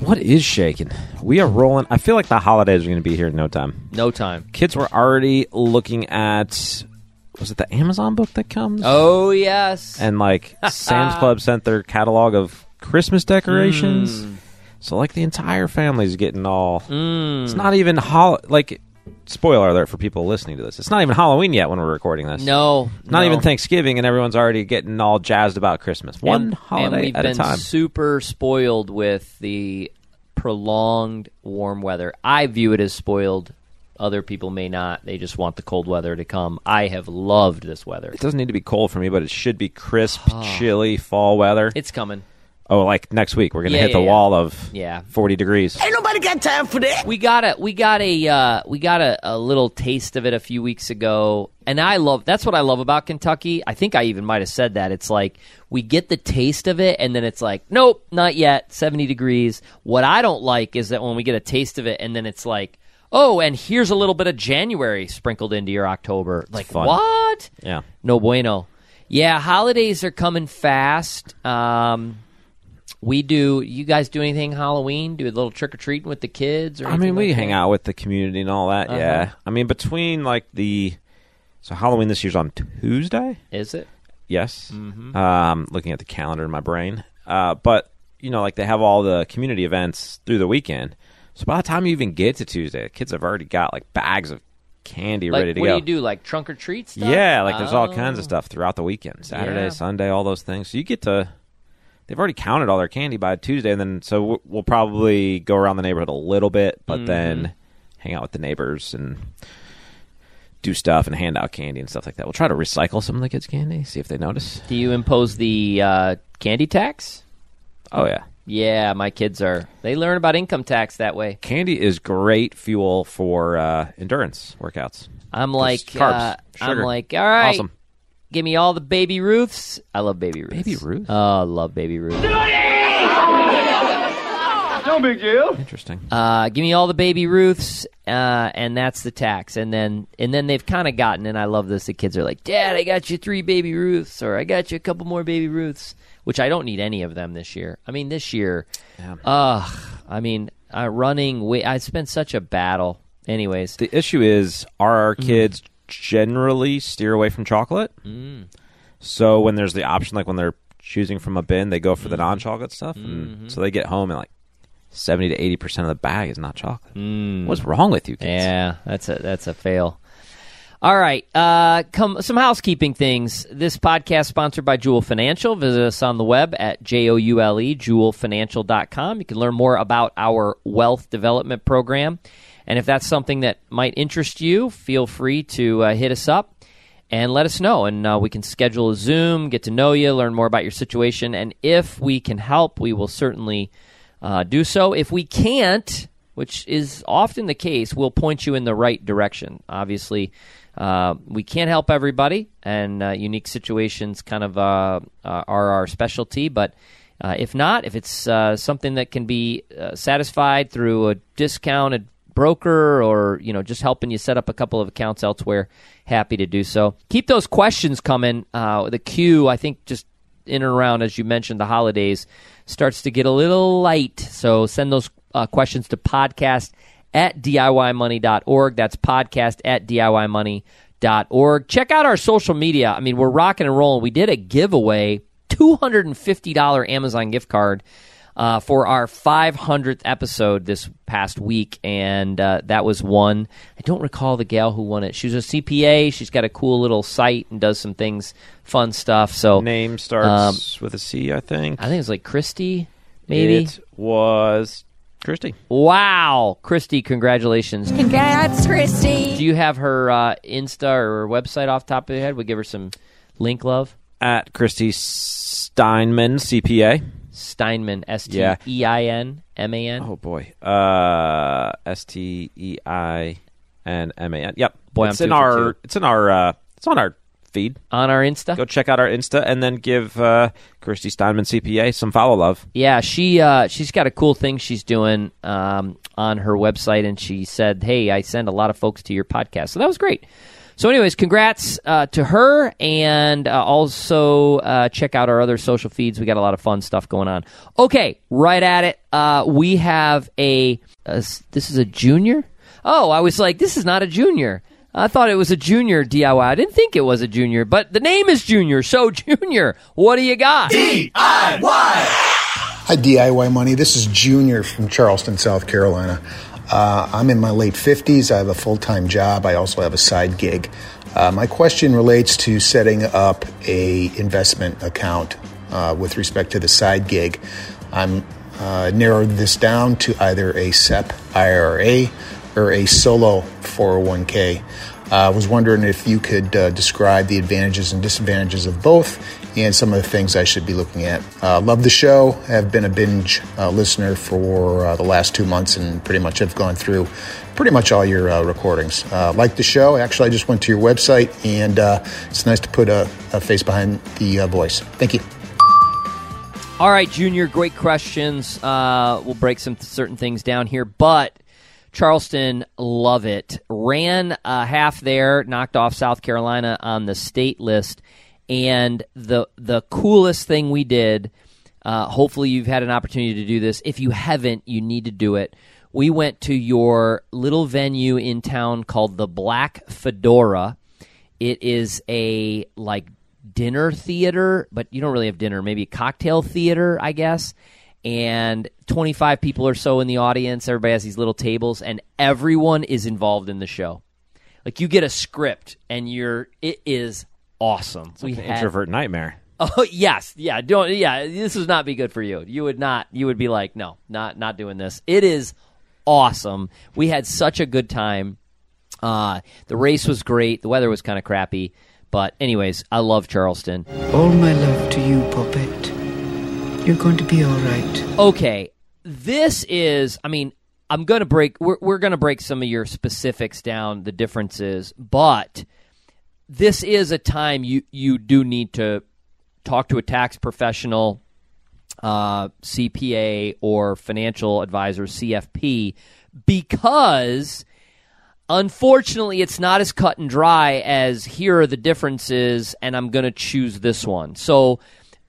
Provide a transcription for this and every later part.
What is shaking? We are rolling. I feel like the holidays are going to be here in no time. No time. Kids were already looking at. Was it the Amazon book that comes? Oh, yes. And like Sam's Club sent their catalog of Christmas decorations. So like the entire family's getting all. Mm. It's not even hol like. Spoiler alert for people listening to this. It's not even Halloween yet when we're recording this. no. Not no. even Thanksgiving, and everyone's already getting all jazzed about Christmas. One and, holiday and we've at been a time. super spoiled with the prolonged warm weather. I view it as spoiled. Other people may not. They just want the cold weather to come. I have loved this weather. It doesn't need to be cold for me, but it should be crisp, ah. chilly fall weather. It's coming. Oh, like next week, we're gonna Yeah, hit the yeah, yeah. wall of Yeah. forty degrees. Ain't nobody got time for that. We got a we got a uh, we got a, a little taste of it a few weeks ago, and I love that's what I love about Kentucky. I think I even might have said that. It's like we get the taste of it, and then it's like, nope, not yet. Seventy degrees. What I don't like is that when we get a taste of it, and then it's like, oh, and here's a little bit of January sprinkled into your October. Like fun. what? Yeah. No bueno. Yeah, holidays are coming fast. Um, we do. You guys do anything Halloween? Do a little trick or treating with the kids? Or I mean, we like hang that? out with the community and all that. Yeah. Uh-huh. I mean, between like the so Halloween this year's on Tuesday. Is it? Yes. Mm-hmm. Um, looking at the calendar in my brain. Uh, but you know, like they have all the community events through the weekend. So by the time you even get to Tuesday, the kids have already got like bags of candy Like, ready to what go. What do you do? Like trunk or treats? Yeah, like there's all Oh. kinds of stuff throughout the weekend. Saturday, Yeah. Sunday, all those things. So you get to they've already counted all their candy by Tuesday and then so we'll- we'll probably go around the neighborhood a little bit, but Mm-hmm. then hang out with the neighbors and do stuff and hand out candy and stuff like that. We'll try to recycle some of the kids' candy, see if they notice. Do you impose the uh, candy tax? Oh yeah. Yeah, my kids are. They learn about income tax that way. Candy is great fuel for uh, endurance workouts. I'm like, carbs, uh, I'm like, all right, Awesome. Give me all the baby Ruths. I love baby Ruths. Baby Ruths? Oh, I love baby Ruths. No big deal. Interesting. Uh, give me all the baby Ruths, uh, and that's the tax. And then, and then they've kind of gotten. And I love this. The kids are like, "Dad, I got you three baby Ruths, or I got you a couple more baby Ruths." Which I don't need any of them this year. I mean, this year, Yeah. ugh. I mean, uh, running. Wa- it's been such a battle. Anyways, The issue is, are our Mm. kids generally steer away from chocolate? Mm. So when there's the option, like when they're choosing from a bin, they go for the Mm. non-chocolate stuff, Mm-hmm. so they get home and like seventy to eighty percent of the bag is not chocolate. What's wrong with you kids? Mm. Yeah, that's a that's a fail. All right, uh, come some housekeeping things. This podcast sponsored by Joule Financial. Visit us on the web at j o u l e joulefinancial.com. You can learn more about our wealth development program, and if that's something that might interest you, feel free to uh, hit us up and let us know, and uh, we can schedule a Zoom, get to know you, learn more about your situation, and if we can help, we will certainly uh, do so. If we can't, which is often the case, we'll point you in the right direction. Obviously, uh, we can't help everybody, and uh, unique situations kind of uh, uh, are our specialty. But if not, if it's something that can be satisfied through a discounted broker or you know just helping you set up a couple of accounts elsewhere happy to do so. Keep those questions coming. Uh, the queue i think just in and around as you mentioned the holidays starts to get a little light. So send those uh, questions to podcast at diymoney.org that's podcast at diymoney.org check out our social media. I mean we're rocking and rolling. We did a giveaway $250 amazon gift card uh, for our 500th episode this past week, and uh, that was one. I don't recall the gal who won it. She was a CPA. She's got a cool little site and does some things, fun stuff. So Name starts with a C, I think. I think it's like Christy, maybe. It was Christy. Wow, Christy, congratulations. Congrats, Christy. Do you have her uh, Insta or website off the top of your head? We give her some link love. At Christy Steinman, CPA. Steinman, S T E I N M A N. Oh boy. Uh S T E I and M A N. Yep. Boy, it's I'm in our it's in our uh, it's on our feed. on our Insta. Go check out our Insta and then give uh, Christy Steinman CPA some follow love. Yeah, she uh, she's got a cool thing she's doing um, on her website, and she said, "Hey, I send a lot of folks to your podcast." So that was great. So, anyways, congrats uh, to her, and uh, also uh, check out our other social feeds. We got a lot of fun stuff going on. Okay, right at it. Uh, we have a. this is a junior. Oh, I was like, this is not a junior. I thought it was a junior DIY. I didn't think it was a junior, but the name is Junior. So, Junior, what do you got? DIY! Hi, DIY Money. This is Junior from Charleston, South Carolina. Uh, I'm in my late 50s. I have a full time job. I also have a side gig. Uh, my question relates to setting up a investment account uh, with respect to the side gig. I'm uh, narrowed this down to either a SEP IRA or a solo 401k. I was wondering if you could uh, describe the advantages and disadvantages of both and some of the things I should be looking at. Uh, love the show. Have been a binge uh, listener for uh, the last two months and pretty much have gone through pretty much all your uh, recordings. Uh, like the show. Actually, I just went to your website and uh, it's nice to put a, a face behind the voice. Thank you. All right, Junior, great questions. We'll break some certain things down here, but Charleston, love it. Ran a half there, knocked off South Carolina on the state list, and the the coolest thing we did. Uh, hopefully, you've had an opportunity to do this. If you haven't, you need to do it. We went to your little venue in town called the Black Fedora. It is a like dinner theater, but you don't really have dinner, maybe a cocktail theater, I guess. And 25 people or so in the audience. Everybody has these little tables, and everyone is involved in the show. Like you get a script, and you're it is awesome. we An had- introvert nightmare. Oh yes, yeah. Don't yeah. This would not be good for you. You would not. You would be like, no, not not doing this. It is awesome. We had such a good time. Uh, the race was great. The weather was kind of crappy, but anyways, I love Charleston. All my love to you, Puppet. You're going to be all right. Okay, this is. I mean, I'm gonna break. We're we're gonna break some of your specifics down, the differences, but this is a time you you do need to talk to a tax professional, uh, CPA or financial advisor, CFP, because unfortunately it's not as cut and dry as here are the differences and I'm going to choose this one. So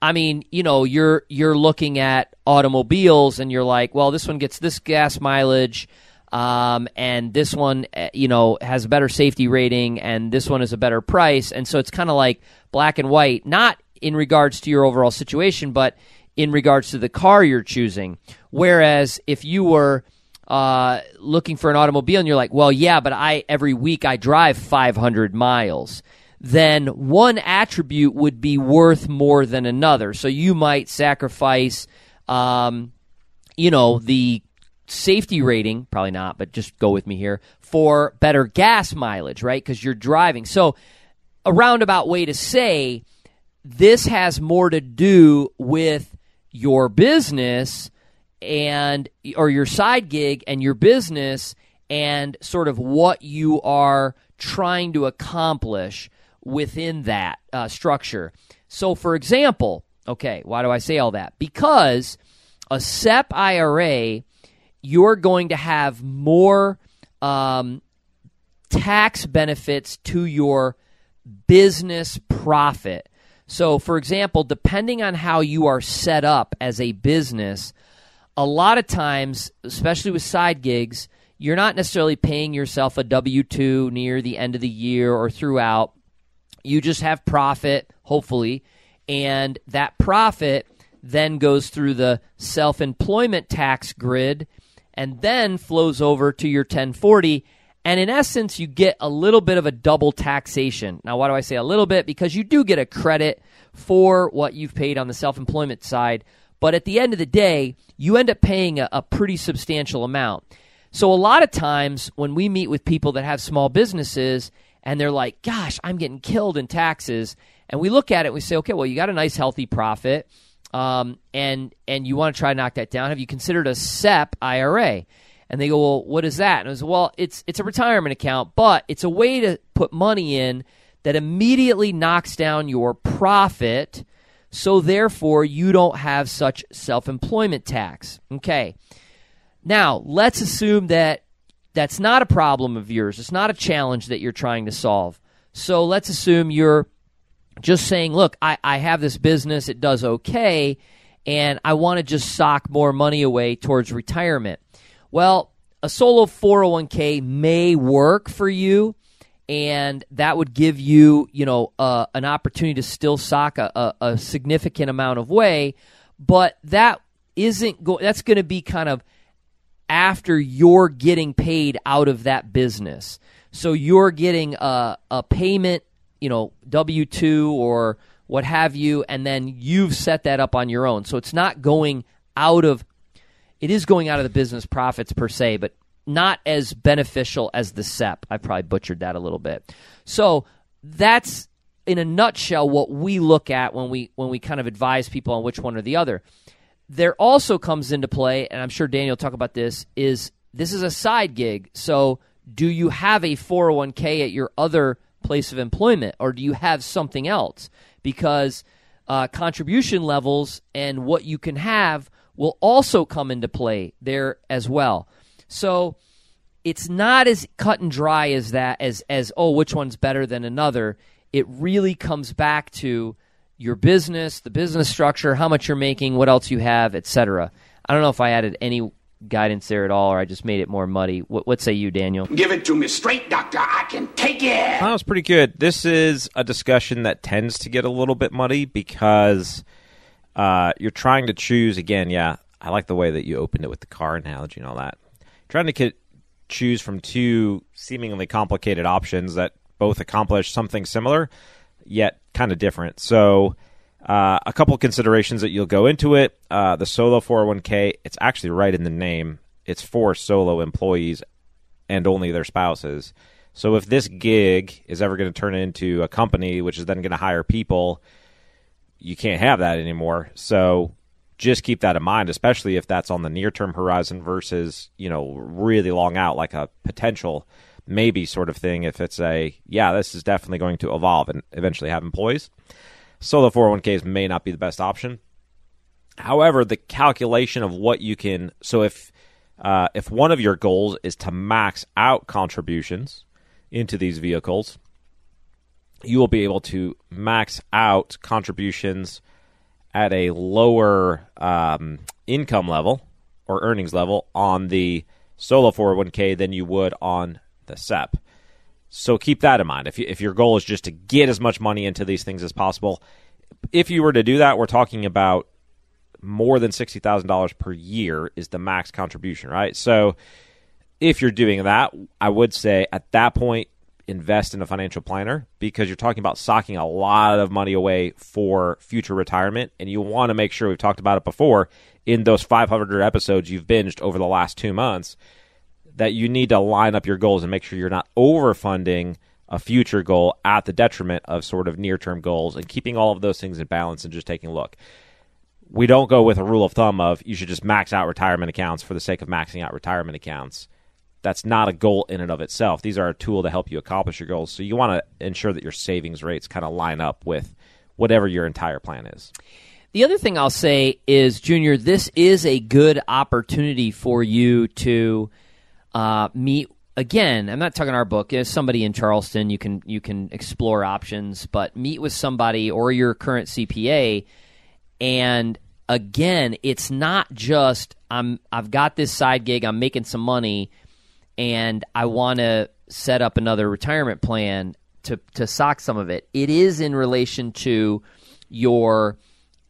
I mean, you know, you're you're looking at automobiles and you're like, well, this one gets this gas mileage um, and this one, eh, you know, has a better safety rating, and this one is a better price, and so it's kind of like black and white, not in regards to your overall situation, but in regards to the car you're choosing. Whereas if you were uh, looking for an automobile and you're like, well, yeah, but I every week I drive 500 miles. Then one attribute would be worth more than another. So you might sacrifice, um, you know, the safety rating, probably not, but just go with me here, for better gas mileage, right? Because you're driving. So, a roundabout way to say this has more to do with your business and or your side gig and your business and sort of what you are trying to accomplish within that uh, structure. So, for example, okay, why do I say all that? Because a SEP IRA, you're going to have more um, tax benefits to your business profit. So, for example, depending on how you are set up as a business, a lot of times, especially with side gigs, you're not necessarily paying yourself a W 2 near the end of the year or throughout. You just have profit, hopefully, and that profit then goes through the self employment tax grid and then flows over to your 1040. And in essence, you get a little bit of a double taxation. Now, why do I say a little bit? Because you do get a credit for what you've paid on the self employment side. But at the end of the day, you end up paying a, a pretty substantial amount. So, a lot of times when we meet with people that have small businesses and they're like, gosh, I'm getting killed in taxes. And we look at it and we say, okay, well, you got a nice, healthy profit. Um, and and you want to try to knock that down. Have you considered a SEP IRA? And they go, well, what is that? And I was, well, it's it's a retirement account, but it's a way to put money in that immediately knocks down your profit. So therefore, you don't have such self-employment tax. Okay. Now, let's assume that that's not a problem of yours. It's not a challenge that you're trying to solve. So let's assume you're just saying, look, I, I have this business, it does okay, and I want to just sock more money away towards retirement. Well, a solo 401k may work for you, and that would give you, you know, uh, an opportunity to still sock a, a, a significant amount of way, but that isn't go- that's going to be kind of after you're getting paid out of that business. So you're getting a, a payment, you know, W 2 or what have you, and then you've set that up on your own. So it's not going out of, it is going out of the business profits per se, but not as beneficial as the SEP. I probably butchered that a little bit. So that's in a nutshell what we look at when we when we kind of advise people on which one or the other there also comes into play, and I'm sure Daniel will talk about this, is this is a side gig. So do you have a 401k at your other place of employment, or do you have something else? Because uh, contribution levels and what you can have will also come into play there as well. So it's not as cut and dry as that as as oh which one's better than another. It really comes back to your business, the business structure, how much you're making, what else you have, etc. I don't know if I added any guidance there at all, or I just made it more muddy. What, what say you, Daniel? Give it to me straight, Doctor. I can take it. That was pretty good. This is a discussion that tends to get a little bit muddy because uh, you're trying to choose again. Yeah, I like the way that you opened it with the car analogy and all that. Trying to get, choose from two seemingly complicated options that both accomplish something similar yet kind of different. So, uh, a couple considerations that you'll go into it. Uh, the solo 401k, it's actually right in the name. It's for solo employees and only their spouses. So, if this gig is ever going to turn into a company, which is then going to hire people, you can't have that anymore. So, just keep that in mind, especially if that's on the near term horizon versus, you know, really long out, like a potential maybe sort of thing if it's a yeah this is definitely going to evolve and eventually have employees solo 401ks may not be the best option however the calculation of what you can so if uh, if one of your goals is to max out contributions into these vehicles you will be able to max out contributions at a lower um, income level or earnings level on the solo 401k than you would on the SEP. So keep that in mind. If, you, if your goal is just to get as much money into these things as possible, if you were to do that, we're talking about more than $60,000 per year is the max contribution, right? So if you're doing that, I would say at that point, invest in a financial planner because you're talking about socking a lot of money away for future retirement. And you want to make sure we've talked about it before in those 500 episodes you've binged over the last two months that you need to line up your goals and make sure you're not overfunding a future goal at the detriment of sort of near term goals and keeping all of those things in balance and just taking a look. We don't go with a rule of thumb of you should just max out retirement accounts for the sake of maxing out retirement accounts. That's not a goal in and of itself. These are a tool to help you accomplish your goals. So you want to ensure that your savings rates kind of line up with whatever your entire plan is. The other thing I'll say is, Junior, this is a good opportunity for you to uh, meet again. I'm not talking our book. As somebody in Charleston, you can you can explore options, but meet with somebody or your current CPA, and again, it's not just I'm I've got this side gig, I'm making some money, and I want to set up another retirement plan to to sock some of it. It is in relation to your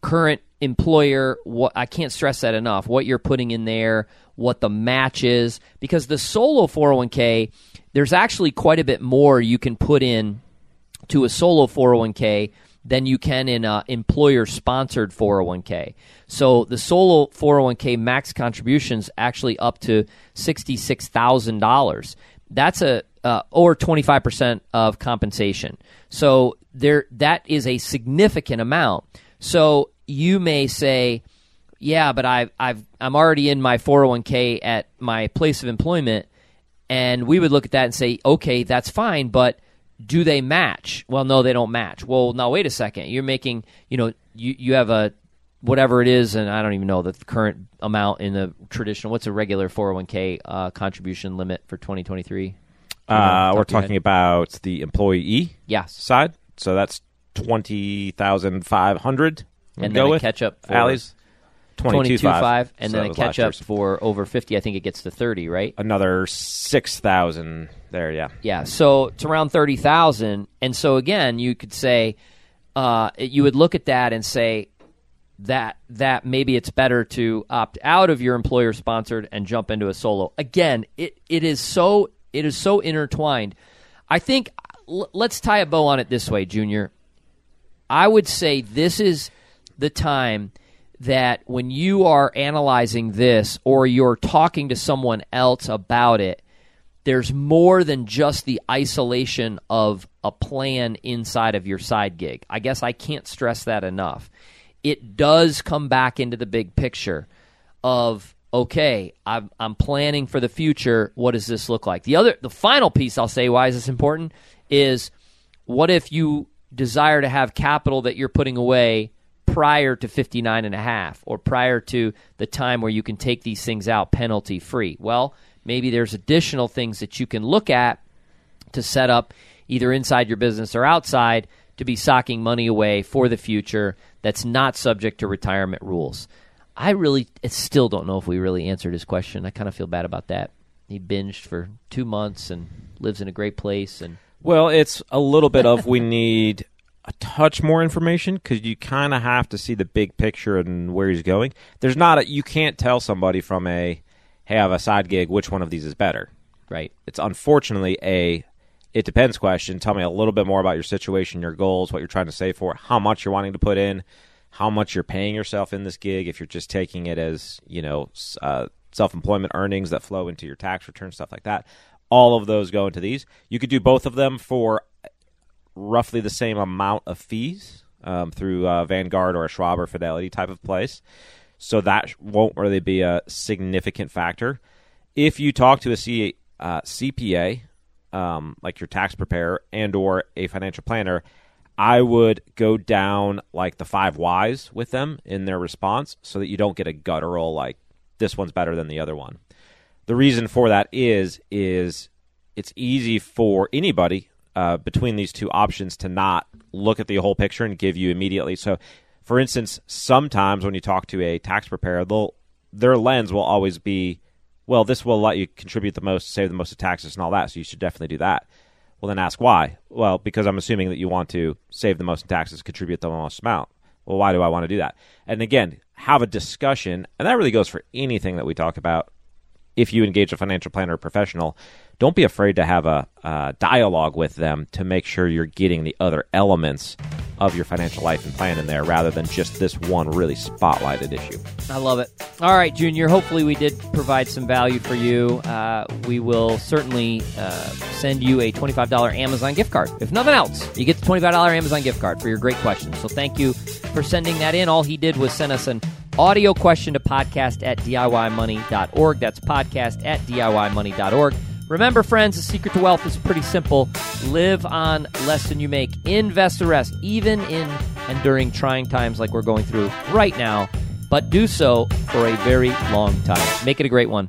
current employer. What I can't stress that enough. What you're putting in there what the match is, because the solo 401k, there's actually quite a bit more you can put in to a solo 401k than you can in an employer sponsored 401k. So the solo 401k max contributions actually up to $66,000. That's a uh, or 25% of compensation. So there that is a significant amount. So you may say yeah, but I've, I've I'm already in my 401k at my place of employment, and we would look at that and say, okay, that's fine, but do they match? Well, no, they don't match. Well, now wait a second. You're making, you know, you you have a whatever it is, and I don't even know the current amount in the traditional. What's a regular 401k uh, contribution limit for 2023? Uh, we're talking about the employee yes. side, so that's twenty thousand five hundred. And then catch up. Allie's. 22 five, five and so then a catch up for over 50 i think it gets to 30 right? Another 6000 there yeah. Yeah so it's around 30000 and so again you could say uh, you would look at that and say that that maybe it's better to opt out of your employer sponsored and jump into a solo. Again it, it is so it is so intertwined. I think l- let's tie a bow on it this way junior. I would say this is the time – that when you are analyzing this or you're talking to someone else about it, there's more than just the isolation of a plan inside of your side gig. I guess I can't stress that enough. It does come back into the big picture of okay, I'm, I'm planning for the future. What does this look like? The other, the final piece I'll say why is this important is what if you desire to have capital that you're putting away prior to 59 and a half or prior to the time where you can take these things out penalty free well maybe there's additional things that you can look at to set up either inside your business or outside to be socking money away for the future that's not subject to retirement rules. I really I still don't know if we really answered his question. I kind of feel bad about that. He binged for two months and lives in a great place and Well, it's a little bit of we need a touch more information because you kind of have to see the big picture and where he's going. There's not a you can't tell somebody from a hey, I have a side gig, which one of these is better. right It's unfortunately a it depends question. Tell me a little bit more about your situation, your goals, what you're trying to save for, how much you're wanting to put in, how much you're paying yourself in this gig. If you're just taking it as you know uh, self-employment earnings that flow into your tax return, stuff like that. All of those go into these. You could do both of them for roughly the same amount of fees um, through uh, Vanguard or a Schwab or Fidelity type of place. So that won't really be a significant factor. If you talk to a C, uh, CPA, um, like your tax preparer and or a financial planner, I would go down like the five whys with them in their response so that you don't get a guttural like this one's better than the other one. The reason for that is is it's easy for anybody uh, between these two options to not look at the whole picture and give you immediately. So, for instance, sometimes when you talk to a tax preparer, they'll their lens will always be, well, this will let you contribute the most, save the most of taxes, and all that. So you should definitely do that. Well, then ask why. Well, because I'm assuming that you want to save the most in taxes, contribute the most amount. Well, why do I want to do that? And again, have a discussion, and that really goes for anything that we talk about if you engage a financial planner or professional, don't be afraid to have a, dialogue with them to make sure you're getting the other elements of your financial life and plan in there rather than just this one really spotlighted issue. I love it. All right, Junior. Hopefully, we did provide some value for you. Uh, we will certainly uh, send you a $25 Amazon gift card. If nothing else, you get the $25 Amazon gift card for your great questions. So thank you for sending that in. All he did was send us an audio question to podcast at DIYmoney.org. That's podcast at DIYmoney.org. Remember, friends, the secret to wealth is pretty simple. Live on less than you make. Invest the rest, even in and during trying times like we're going through right now, but do so for a very long time. Make it a great one.